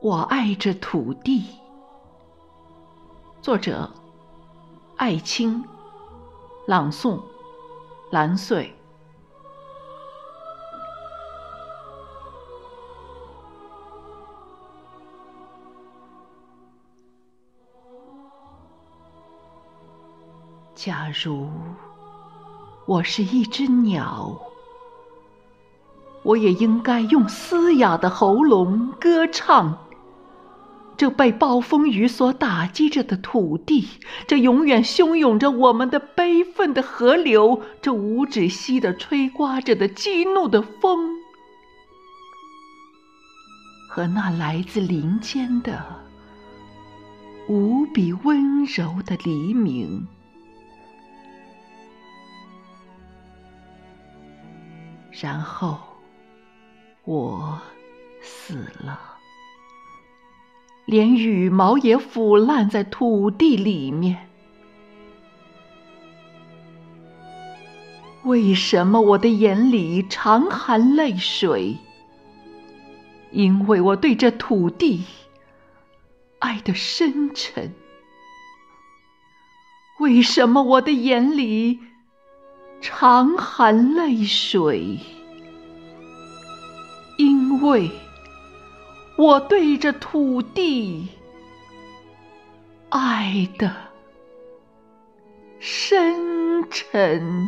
我爱这土地。作者：艾青，朗诵：蓝穗。假如我是一只鸟。我也应该用嘶哑的喉咙歌唱，这被暴风雨所打击着的土地，这永远汹涌着我们的悲愤的河流，这无止息的吹刮着的激怒的风，和那来自林间的无比温柔的黎明，然后。我死了，连羽毛也腐烂在土地里面。为什么我的眼里常含泪水？因为我对这土地爱得深沉。为什么我的眼里常含泪水？因为我对着土地爱的深沉。